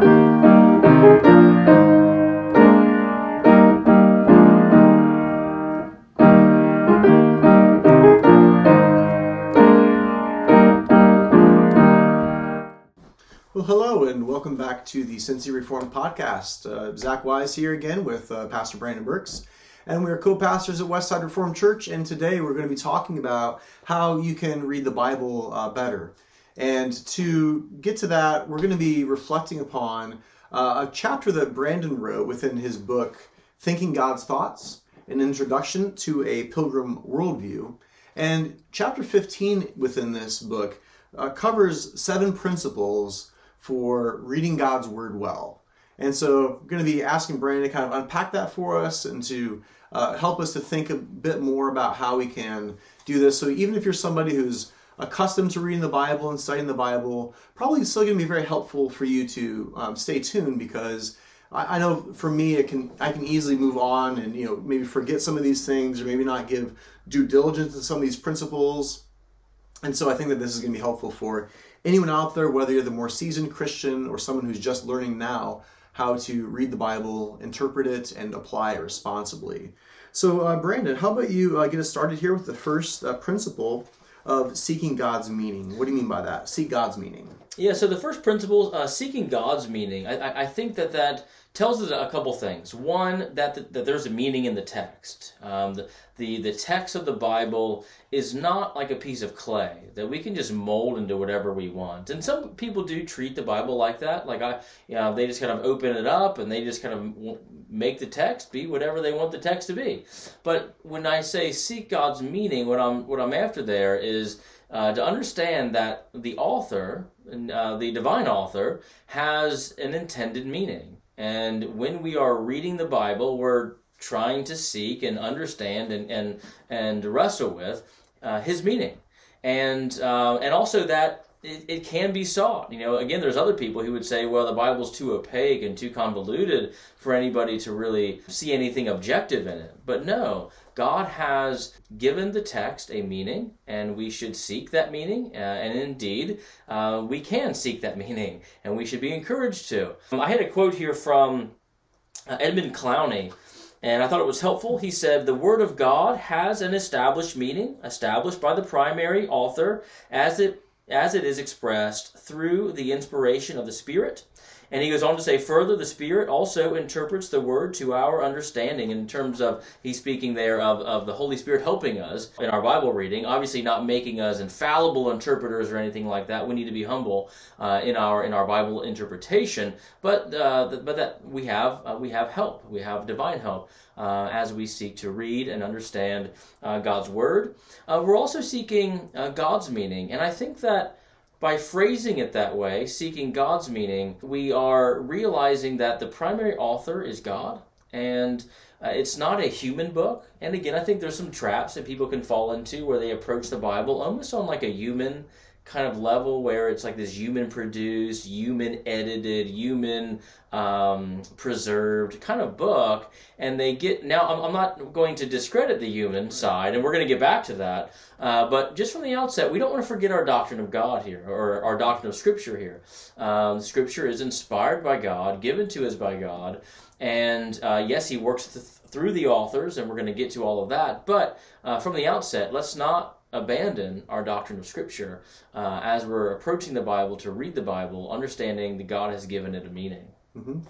Well, hello, and welcome back to the Cincy Reformed Podcast. Uh, Zach Wise here again with uh, Pastor Brandon Burks, and we're co-pastors at Westside Reformed Church. And today we're going to be talking about how you can read the Bible uh, better. And to get to that, we're going to be reflecting upon uh, a chapter that Brandon wrote within his book, "Thinking God's Thoughts: An Introduction to a Pilgrim Worldview." And chapter 15 within this book uh, covers seven principles for reading God's Word well. And so I'm going to be asking Brandon to kind of unpack that for us and to uh, help us to think a bit more about how we can do this. So even if you're somebody who's accustomed to reading the Bible and studying the Bible, probably still going to be very helpful for you to um, stay tuned because I, I know for me it can I can easily move on and you know maybe forget some of these things or maybe not give due diligence to some of these principles. And so I think that this is going to be helpful for anyone out there, whether you're the more seasoned Christian or someone who's just learning now how to read the Bible, interpret it, and apply it responsibly. So, uh, Brandon, how about you uh, get us started here with the first uh, principle of seeking God's meaning? What do you mean by that? Seek God's meaning. Yeah, so the first principle, uh, seeking God's meaning, I, I, think that that tells us a couple things. One, that, the, that there's a meaning in the text. Um, the, the, the text of the Bible is not like a piece of clay that we can just mold into whatever we want. And some people do treat the Bible like that. Like I, you know, they just kind of open it up and they just kind of make the text be whatever they want the text to be. But when I say seek God's meaning, what I'm what I'm after there is uh, to understand that the author, uh, the divine author, has an intended meaning. And when we are reading the Bible, we're trying to seek and understand and and, and wrestle with uh, His meaning, and uh, and also that it, it, can be sought. You know, again, there's other people who would say, well, the Bible's too opaque and too convoluted for anybody to really see anything objective in it. But no, God has given the text a meaning, and we should seek that meaning. Uh, and indeed, uh, we can seek that meaning, and we should be encouraged to. Um, I had a quote here from uh, Edmund Clowney. And I thought it was helpful. He said, The Word of God has an established meaning, established by the primary author as it as it is expressed through the inspiration of the Spirit. And he goes on to say further, the Spirit also interprets the Word to our understanding in terms of, he's speaking there of, of the Holy Spirit helping us in our Bible reading, obviously not making us infallible interpreters or anything like that. We need to be humble uh, in our in our Bible interpretation, but uh, but that we have uh, we have help, we have divine help uh, as we seek to read and understand uh, God's Word. Uh, we're also seeking God's meaning, and I think that by phrasing it that way, seeking God's meaning, we are realizing that the primary author is God and uh, it's not a human book. And again, I think there's some traps that people can fall into where they approach the Bible almost on like a human kind of level where it's like this human produced, human edited, human um, preserved kind of book. And they get now, I'm, I'm, not going to discredit the human side, and we're going to get back to that. Uh, but just from the outset, we don't want to forget our doctrine of God here, or our doctrine of Scripture here. Um, scripture is inspired by God, given to us by God. And uh, yes, He works th- through the authors, and we're going to get to all of that. But uh, from the outset, let's not abandon our doctrine of Scripture uh, as we're approaching the Bible to read the Bible, understanding that God has given it a meaning. Mm-hmm.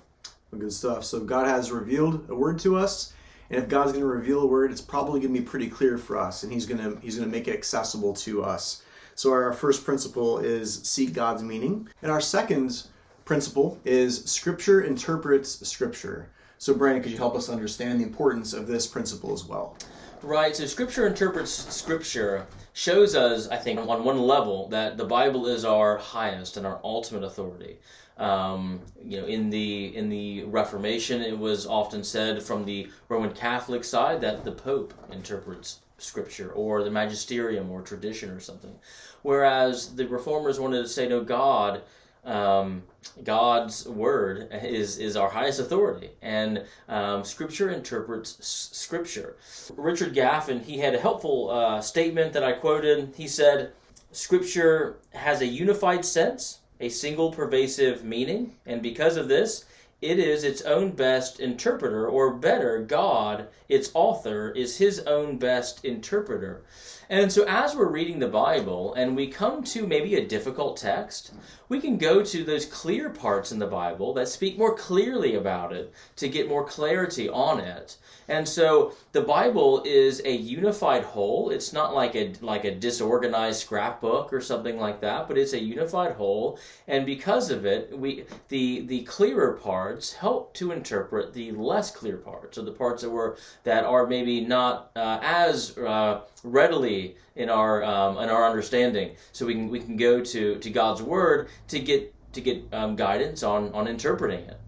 Well, good stuff. So God has revealed a word to us, and if God's going to reveal a word, it's probably going to be pretty clear for us, and He's going to He's going to make it accessible to us. So our first principle is seek God's meaning, and our second principle is Scripture interprets Scripture. So Brandon, could you help us understand the importance of this principle as well? Right. So Scripture interprets Scripture shows us, I think, on one level that the Bible is our highest and our ultimate authority. Um, you know, in the in the Reformation, it was often said from the Roman Catholic side that the Pope interprets Scripture or the magisterium or tradition or something, whereas the Reformers wanted to say, no, God um, God's word is is our highest authority, and um, Scripture interprets s- Scripture. Richard Gaffin he had a helpful uh, statement that I quoted. He said, "Scripture has a unified sense a single pervasive meaning, and because of this, it is its own best interpreter, or better, God, its author, is his own best interpreter. And so, as we're reading the Bible and we come to maybe a difficult text, we can go to those clear parts in the Bible that speak more clearly about it to get more clarity on it. And so the Bible is a unified whole. It's not like a like a disorganized scrapbook or something like that, but it's a unified whole. And because of it, we the the clearer parts help to interpret the less clear parts, or the parts that were that are maybe not uh, as uh, readily in our um, in our understanding. So we can we can go to to God's word to get to get um, guidance on on interpreting it.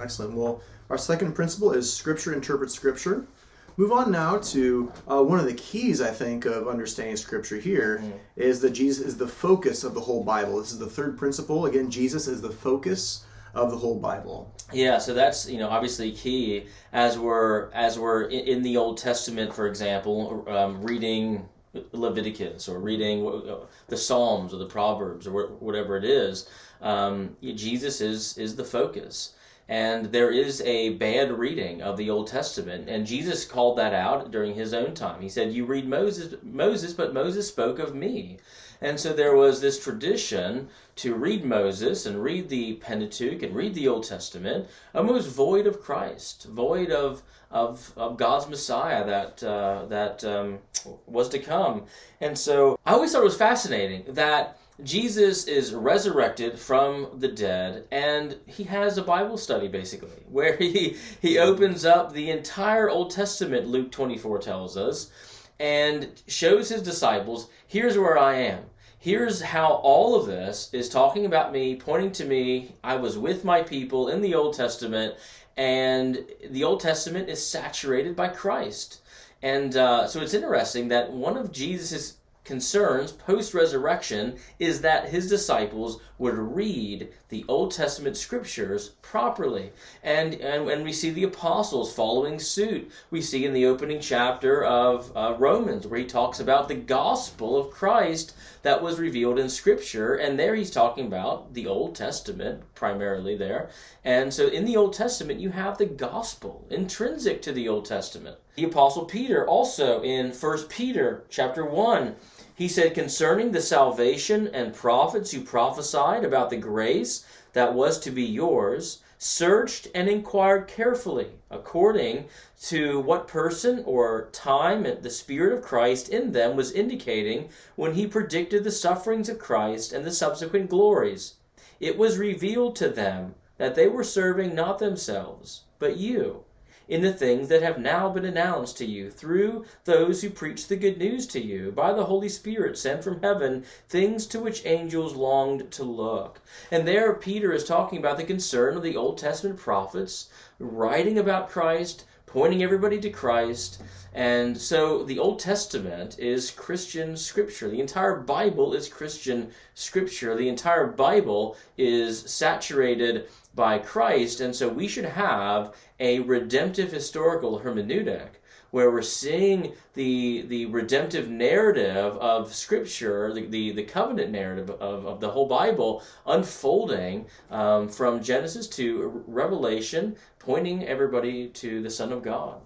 Excellent. Well, our second principle is Scripture interprets Scripture. Move on now to uh, one of the keys, I think, of understanding Scripture here mm. is that Jesus is the focus of the whole Bible. This is the third principle. Again, Jesus is the focus of the whole Bible. Yeah, so that's you know obviously key as we're as we're in the Old Testament, for example, um, reading Leviticus or reading uh, the Psalms or the Proverbs or whatever it is. Um, Jesus is is the focus. And there is a bad reading of the Old Testament, and Jesus called that out during his own time. He said, "You read Moses, Moses, but Moses spoke of me." And so there was this tradition to read Moses and read the Pentateuch and read the Old Testament, almost void of Christ, void of of, of God's Messiah that uh, that um, was to come. And so I always thought it was fascinating that Jesus is resurrected from the dead, and he has a Bible study basically, where he, he opens up the entire Old Testament, Luke 24 tells us, and shows his disciples here's where I am. Here's how all of this is talking about me, pointing to me. I was with my people in the Old Testament, and the Old Testament is saturated by Christ. And uh, so it's interesting that one of Jesus' concerns post resurrection is that his disciples would read the Old Testament scriptures properly. And, and when we see the apostles following suit, we see in the opening chapter of uh, Romans where he talks about the gospel of Christ that was revealed in scripture. And there he's talking about the Old Testament primarily there. And so in the Old Testament, you have the gospel intrinsic to the Old Testament. The apostle Peter also in 1 Peter chapter 1 he said, Concerning the salvation and prophets who prophesied about the grace that was to be yours, searched and inquired carefully according to what person or time the Spirit of Christ in them was indicating when he predicted the sufferings of Christ and the subsequent glories. It was revealed to them that they were serving not themselves, but you in the things that have now been announced to you through those who preach the good news to you by the Holy Spirit sent from heaven, things to which angels longed to look. And there Peter is talking about the concern of the Old Testament prophets, writing about Christ, pointing everybody to Christ. And so the Old Testament is Christian scripture. The entire Bible is Christian scripture. The entire Bible is saturated by Christ, and so we should have a redemptive historical hermeneutic where we're seeing the the redemptive narrative of Scripture, the, the, the covenant narrative of, of the whole Bible unfolding um, from Genesis to Revelation, pointing everybody to the Son of God.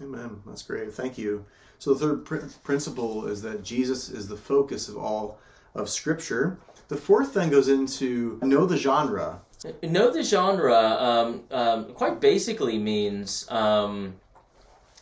Amen. That's great. Thank you. So the third pr- principle is that Jesus is the focus of all of Scripture. The fourth thing goes into know the genre. Know the genre um, um, quite basically means um,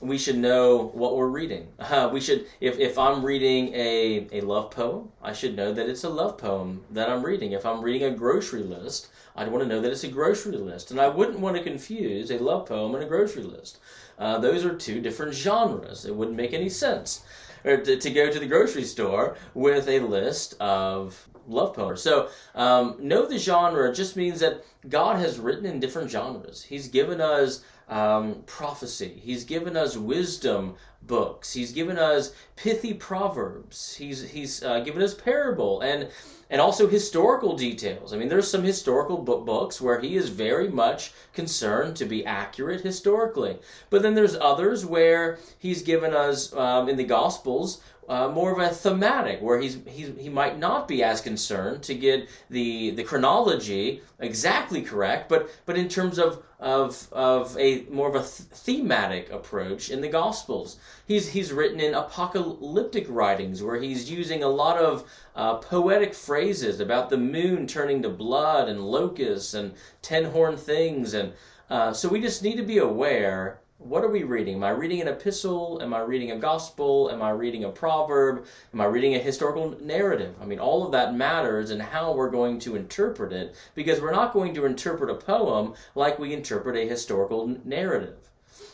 we should know what we're reading. Uh, we should, if, if I'm reading a, a love poem, I should know that it's a love poem that I'm reading. If I'm reading a grocery list, I'd want to know that it's a grocery list. And I wouldn't want to confuse a love poem and a grocery list. Uh, those are two different genres. It wouldn't make any sense or to, to go to the grocery store with a list of love poems. So, um, know the genre just means that God has written in different genres. He's given us um, prophecy. He's given us wisdom books. He's given us pithy proverbs. He's he's uh, given us parable and and also historical details. I mean, there's some historical book books where he is very much concerned to be accurate historically. But then there's others where he's given us um, in the Gospels uh, more of a thematic, where he's, he's he might not be as concerned to get the the chronology exactly correct, but but in terms of of of a more of a th- thematic approach in the Gospels. He's he's written in apocalyptic writings where he's using a lot of uh, poetic phrases about the moon turning to blood and locusts and ten horned things, and uh, so we just need to be aware what are we reading? Am I reading an epistle? Am I reading a gospel? Am I reading a proverb? Am I reading a historical narrative? I mean, all of that matters in how we're going to interpret it because we're not going to interpret a poem like we interpret a historical narrative.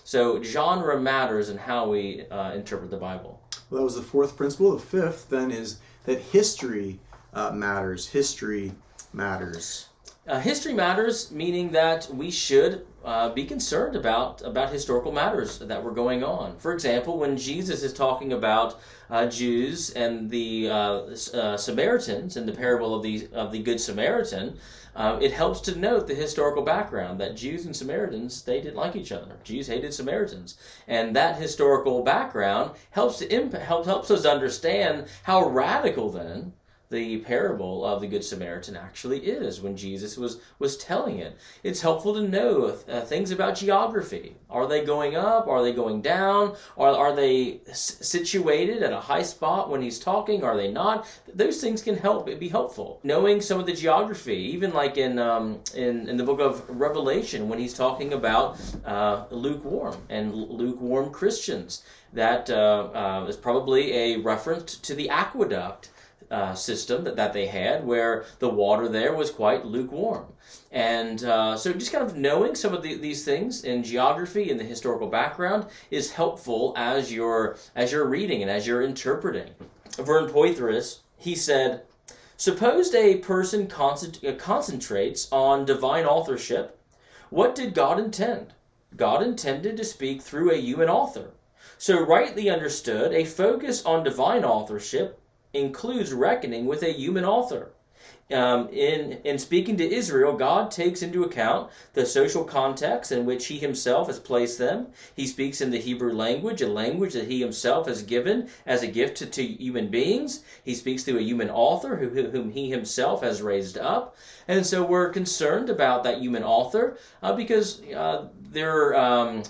So, genre matters in how we uh, interpret the Bible. Well, that was the fourth principle. The fifth, then, is that history uh, matters. History matters. Uh, history matters, meaning that we should uh, be concerned about about historical matters that were going on. For example, when Jesus is talking about uh, Jews and the uh, uh, Samaritans in the parable of the of the Good Samaritan, uh, it helps to note the historical background that Jews and Samaritans they didn't like each other. Jews hated Samaritans, and that historical background helps to imp- helps helps us understand how radical then the parable of the Good Samaritan actually is when Jesus was, was telling it. It's helpful to know uh, things about geography. Are they going up? Are they going down? Are, are they s- situated at a high spot when he's talking? Are they not? Those things can help it be helpful. Knowing some of the geography, even like in, um, in, in the book of Revelation when he's talking about uh, lukewarm and lukewarm Christians. That uh, uh is probably a reference to the aqueduct uh, system that, that they had where the water there was quite lukewarm. And uh, so just kind of knowing some of the, these things in geography and the historical background is helpful as you're, as you're reading and as you're interpreting. Vern Poythress, he said, Suppose a person uh, concentrates on divine authorship. What did God intend? God intended to speak through a human author. So, rightly understood, a focus on divine authorship includes reckoning with a human author. Um, in, in speaking to Israel, God takes into account the social context in which He Himself has placed them. He speaks in the Hebrew language, a language that He Himself has given as a gift to, to human beings. He speaks through a human author who, whom He Himself has raised up. And so we're concerned about that human author uh, because uh, they're. Um,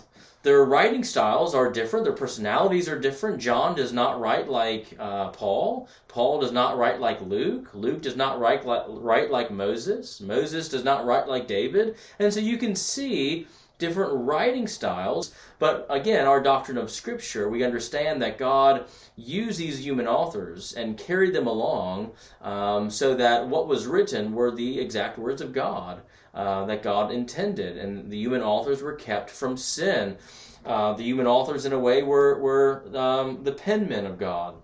their writing styles are different. Their personalities are different. John does not write like uh, Paul. Paul does not write like Luke. Luke does not write like, write like Moses. Moses does not write like David. And so you can see different writing styles. But again, our doctrine of Scripture, we understand that God used these human authors and carried them along um, so that what was written were the exact words of God uh, that God intended, and the human authors were kept from sin. Uh, the human authors, in a way, were, were um, the penmen of God.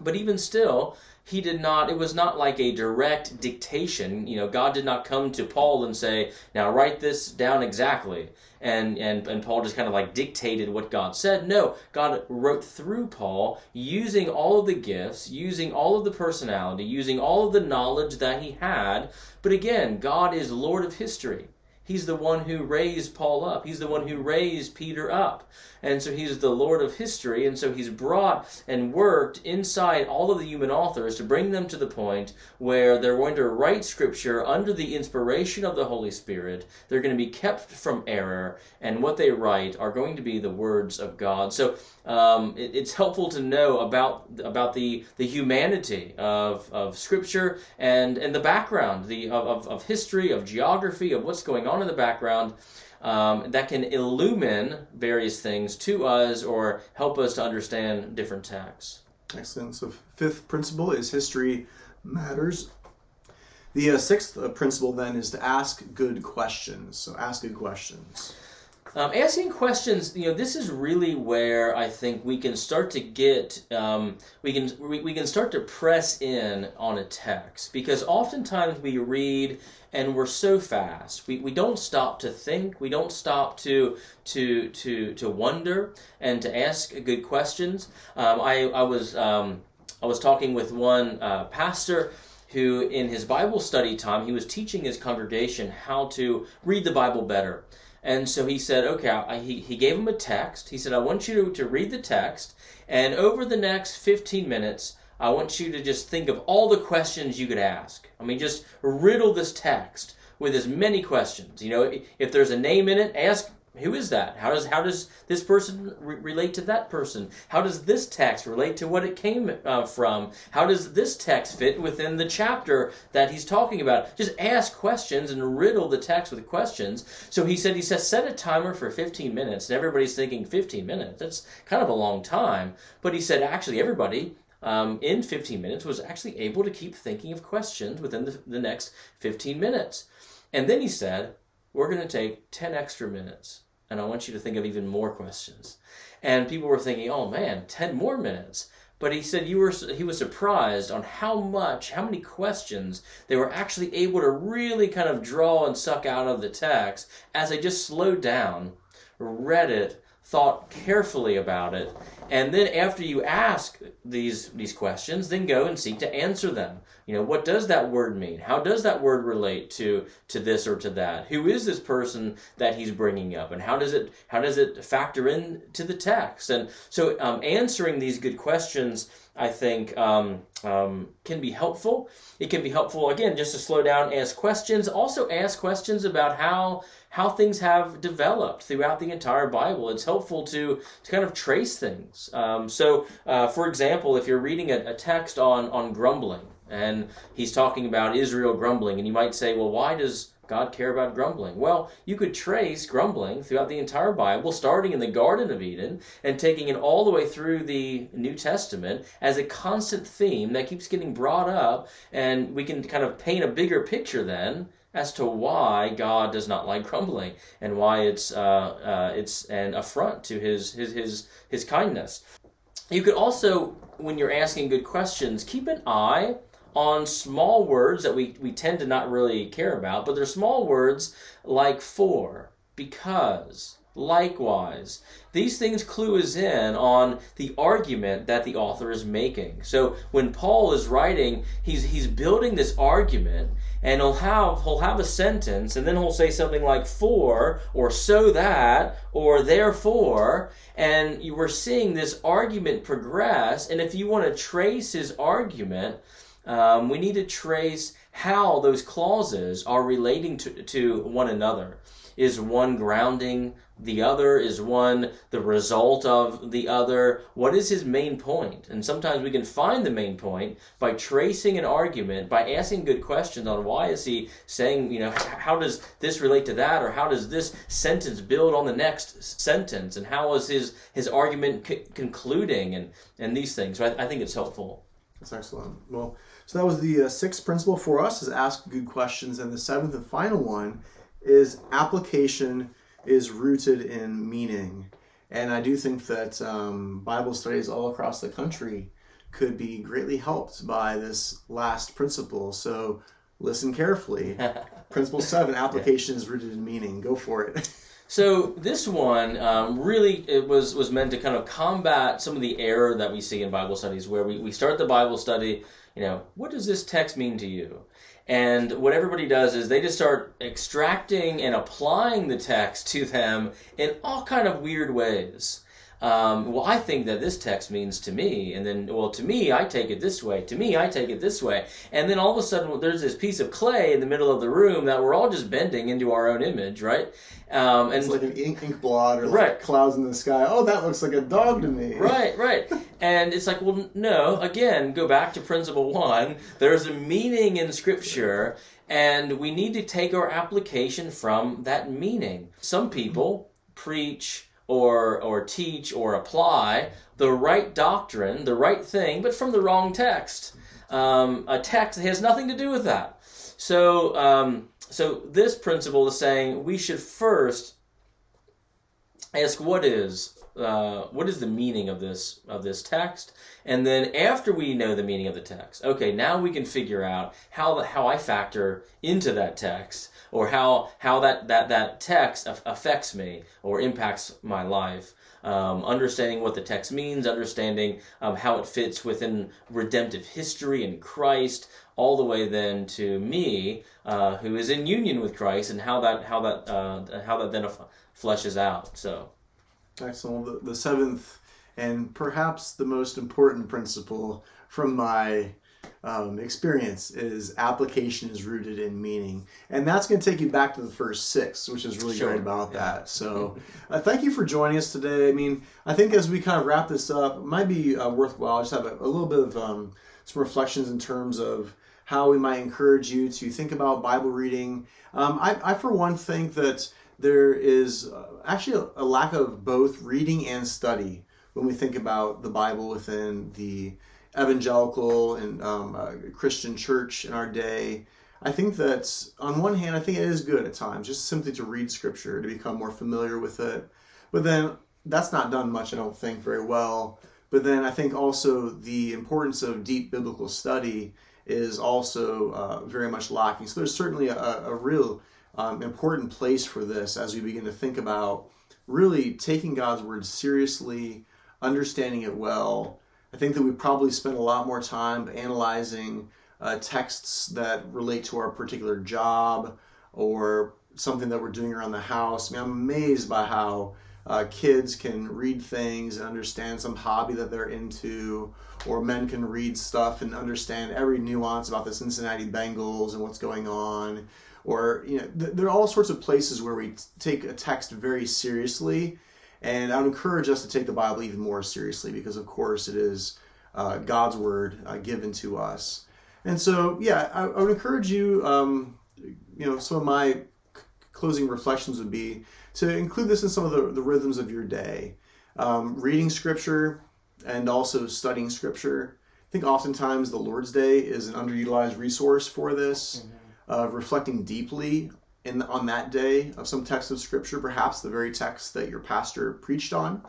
But even still, he did not, it was not like a direct dictation. You know, God did not come to Paul and say, now write this down exactly. And, and, and Paul just kind of like dictated what God said. No, God wrote through Paul using all of the gifts, using all of the personality, using all of the knowledge that he had. But again, God is Lord of history. He's the one who raised Paul up. He's the one who raised Peter up. And so he's the Lord of history. And so he's brought and worked inside all of the human authors to bring them to the point where they're going to write scripture under the inspiration of the Holy Spirit. They're going to be kept from error. And what they write are going to be the words of God. So um, it, it's helpful to know about about the, the humanity of, of scripture and, and the background the, of, of history, of geography, of what's going on in the background um, that can illumine various things to us or help us to understand different texts. Excellent. So, fifth principle is history matters. The uh, sixth uh, principle then is to ask good questions. So, ask good questions. Um, asking questions, you know, this is really where I think we can start to get, um, we can we, we can start to press in on a text because oftentimes we read and we're so fast. We, we don't stop to think. We don't stop to to to to wonder and to ask good questions. Um, I I was um, I was talking with one uh, pastor who in his Bible study time he was teaching his congregation how to read the Bible better. And so he said, okay, I, he, he gave him a text. He said, I want you to, to read the text, and over the next 15 minutes, I want you to just think of all the questions you could ask. I mean, just riddle this text with as many questions. You know, if there's a name in it, ask who is that? How does how does this person re- relate to that person? How does this text relate to what it came uh, from? How does this text fit within the chapter that he's talking about? Just ask questions and riddle the text with questions. So he said he says set a timer for 15 minutes, and everybody's thinking 15 minutes. That's kind of a long time. But he said actually everybody um, in 15 minutes was actually able to keep thinking of questions within the, the next 15 minutes. And then he said, We're going to take 10 extra minutes, and I want you to think of even more questions. And people were thinking, Oh man, 10 more minutes. But he said you were he was surprised on how much, how many questions they were actually able to really kind of draw and suck out of the text as they just slowed down, read it, thought carefully about it, and then after you ask these these questions, then go and seek to answer them. You know, what does that word mean? How does that word relate to to this or to that? Who is this person that he's bringing up, and how does it how does it factor in to the text? And so, um, answering these good questions I think um, um, can be helpful. It can be helpful again just to slow down, ask questions. Also, ask questions about how how things have developed throughout the entire Bible. It's helpful to to kind of trace things. Um, so, uh, for example, if you're reading a, a text on on grumbling, and he's talking about Israel grumbling, and you might say, well, why does God care about grumbling? Well, you could trace grumbling throughout the entire Bible, starting in the Garden of Eden and taking it all the way through the New Testament as a constant theme that keeps getting brought up, and we can kind of paint a bigger picture then as to why God does not like grumbling and why it's uh, uh, it's an affront to his his his his kindness. You could also, when you're asking good questions, keep an eye on small words that we, we tend to not really care about, but they're small words like for, because, likewise. These things clue us in on the argument that the author is making. So when Paul is writing, he's he's building this argument and he'll have he'll have a sentence and then he'll say something like for or so that or therefore and you were seeing this argument progress and if you want to trace his argument um, we need to trace how those clauses are relating to, to one another. Is one grounding the other? Is one the result of the other? What is his main point? And sometimes we can find the main point by tracing an argument, by asking good questions on why is he saying, you know, how does this relate to that, or how does this sentence build on the next sentence, and how is his his argument c- concluding, and and these things. So I, I think it's helpful. That's excellent. Well, so that was the uh, sixth principle for us is ask good questions, and the seventh and final one is application is rooted in meaning. And I do think that um, Bible studies all across the country could be greatly helped by this last principle. So listen carefully. principle seven: application is rooted in meaning. Go for it. So this one um, really it was was meant to kind of combat some of the error that we see in Bible studies, where we, we start the Bible study, you know, what does this text mean to you? And what everybody does is they just start extracting and applying the text to them in all kind of weird ways um, well, I think that this text means to me, and then, well, to me, I take it this way. To me, I take it this way. And then all of a sudden, there's this piece of clay in the middle of the room that we're all just bending into our own image, right? Um, and it's like an ink, ink blot or like right. clouds in the sky. Oh, that looks like a dog to me. Right, right. and it's like, well, no. Again, go back to principle one. There's a meaning in Scripture, and we need to take our application from that meaning. Some people preach or or teach or apply the right doctrine, the right thing, but from the wrong text. Um, a text that has nothing to do with that. So um, so this principle is saying we should first ask what is uh, what is the meaning of this of this text, and then after we know the meaning of the text, okay, now we can figure out how the, how I factor into that text or how how that that that text affects me or impacts my life. Um, understanding what the text means, understanding um, how it fits within redemptive history and Christ, all the way then to me, uh, who is in union with Christ, and how that how that uh, how that then fleshes out. So, excellent. The, the seventh and perhaps the most important principle from my um, experience is application is rooted in meaning and that's going to take you back to the first six which is really sure. great about yeah. that so uh, thank you for joining us today i mean i think as we kind of wrap this up it might be uh, worthwhile just have a, a little bit of um, some reflections in terms of how we might encourage you to think about bible reading um, I, I, for one think that there is uh, actually a, lack of both reading and study when we think about the bible within the evangelical and um, uh, Christian church in our day. I think that on one hand, I think it is good at times just simply to read scripture to become more familiar with it. But then that's not done much, I don't think, very well. But then I think also the importance of deep biblical study is also uh, very much lacking. So there's certainly a, a real um, important place for this as we begin to think about really taking God's word seriously, understanding it well, I think that we probably spend a lot more time analyzing uh, texts that relate to our particular job or something that we're doing around the house. I mean, I'm amazed by how uh, kids can read things and understand some hobby that they're into, or men can read stuff and understand every nuance about the Cincinnati Bengals and what's going on. Or, you know, th- there are all sorts of places where we t- take a text very seriously and I would encourage us to take the Bible even more seriously because, of course, it is uh, God's word uh, given to us. And so, yeah, I, I would encourage you. Um, you know, some of my c- closing reflections would be to include this in some of the, the rhythms of your day. Um, reading scripture and also studying scripture. I think oftentimes the Lord's Day is an underutilized resource for this, mm-hmm. Uh, reflecting deeply in on that day of some text of scripture, perhaps the very text that your pastor preached on,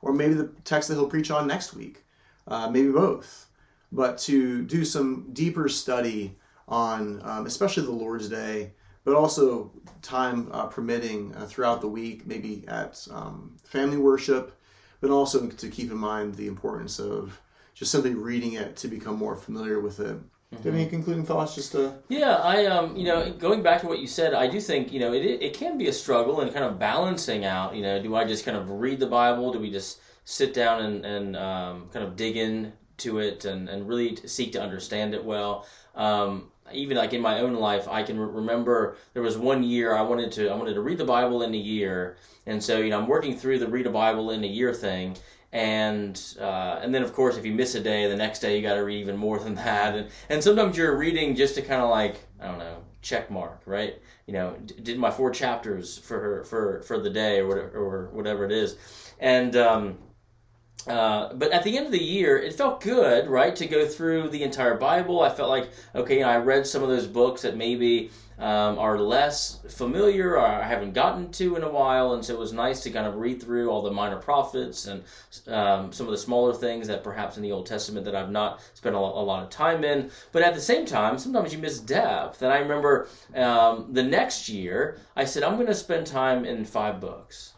or maybe the text that he'll preach on next week, uh, maybe both. But to do some deeper study on, um, especially the Lord's Day, but also time uh, permitting uh, throughout the week, maybe at um, family worship, but also to keep in mind the importance of just simply reading it to become more familiar with it Mm-hmm. Do you have any concluding thoughts? Just to yeah, I um, you know, going back to what you said, I do think you know it it can be a struggle and kind of balancing out. You know, do I just kind of read the Bible? Do we just sit down and and um, kind of dig in to it and and really seek to understand it well? Um, even like in my own life, I can remember there was one year I wanted to I wanted to read the Bible in a year, and so you know I'm working through the read a Bible in a year thing, and uh, and then of course if you miss a day the next day you got to read even more than that. And and sometimes you're reading just to kind of like i don't know check mark right? You know d- did my four chapters for for for the day or whatever, or whatever it is. And um, uh, but at the end of the year, it felt good, right, to go through the entire Bible. I felt like, okay, you know, I read some of those books that maybe um, are less familiar or I haven't gotten to in a while, and so it was nice to kind of read through all the minor prophets and um, some of the smaller things that perhaps in the Old Testament that I've not spent a lot, a lot of time in. But at the same time, sometimes you miss depth. And I remember um, the next year, I said, I'm going to spend time in five books.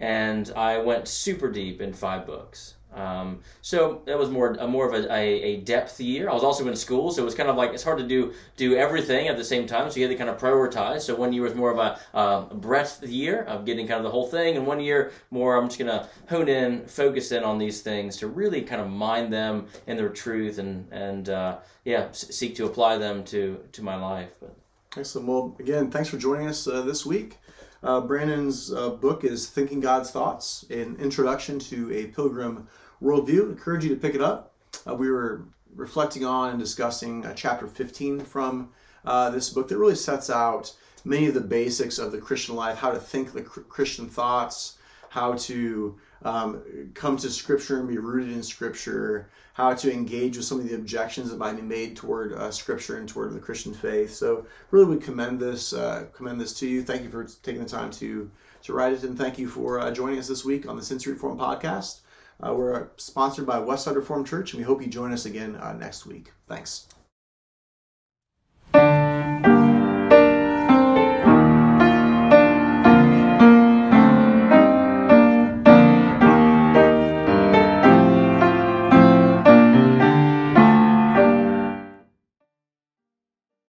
And I went super deep in five books. Um, so that was more more of a, a, a, depth year. I was also in school, so it was kind of like it's hard to do do everything at the same time. So you had to kind of prioritize. So one year was more of a uh, breadth year of getting kind of the whole thing, and one year more I'm just gonna hone in, focus in on these things to really kind of mine them in their truth and and uh, yeah, seek to apply them to to my life. But excellent. Well, again, thanks for joining us uh, this week. Uh, Brandon's uh, book is Thinking God's Thoughts, an introduction to a pilgrim worldview. Encourage you to pick it up. Uh, we were reflecting on and discussing uh, chapter 15 from uh, this book that really sets out many of the basics of the Christian life, how to think the Christian thoughts, how to um, come to Scripture and be rooted in Scripture, how to engage with some of the objections that might be made toward uh, Scripture and toward the Christian faith. So, really, would commend this uh, commend this to you. Thank you for taking the time to to write it, and thank you for uh, joining us this week on the Cincy Reform podcast. Uh, we're sponsored by Westside Reformed Church, and we hope you join us again uh, next week. Thanks.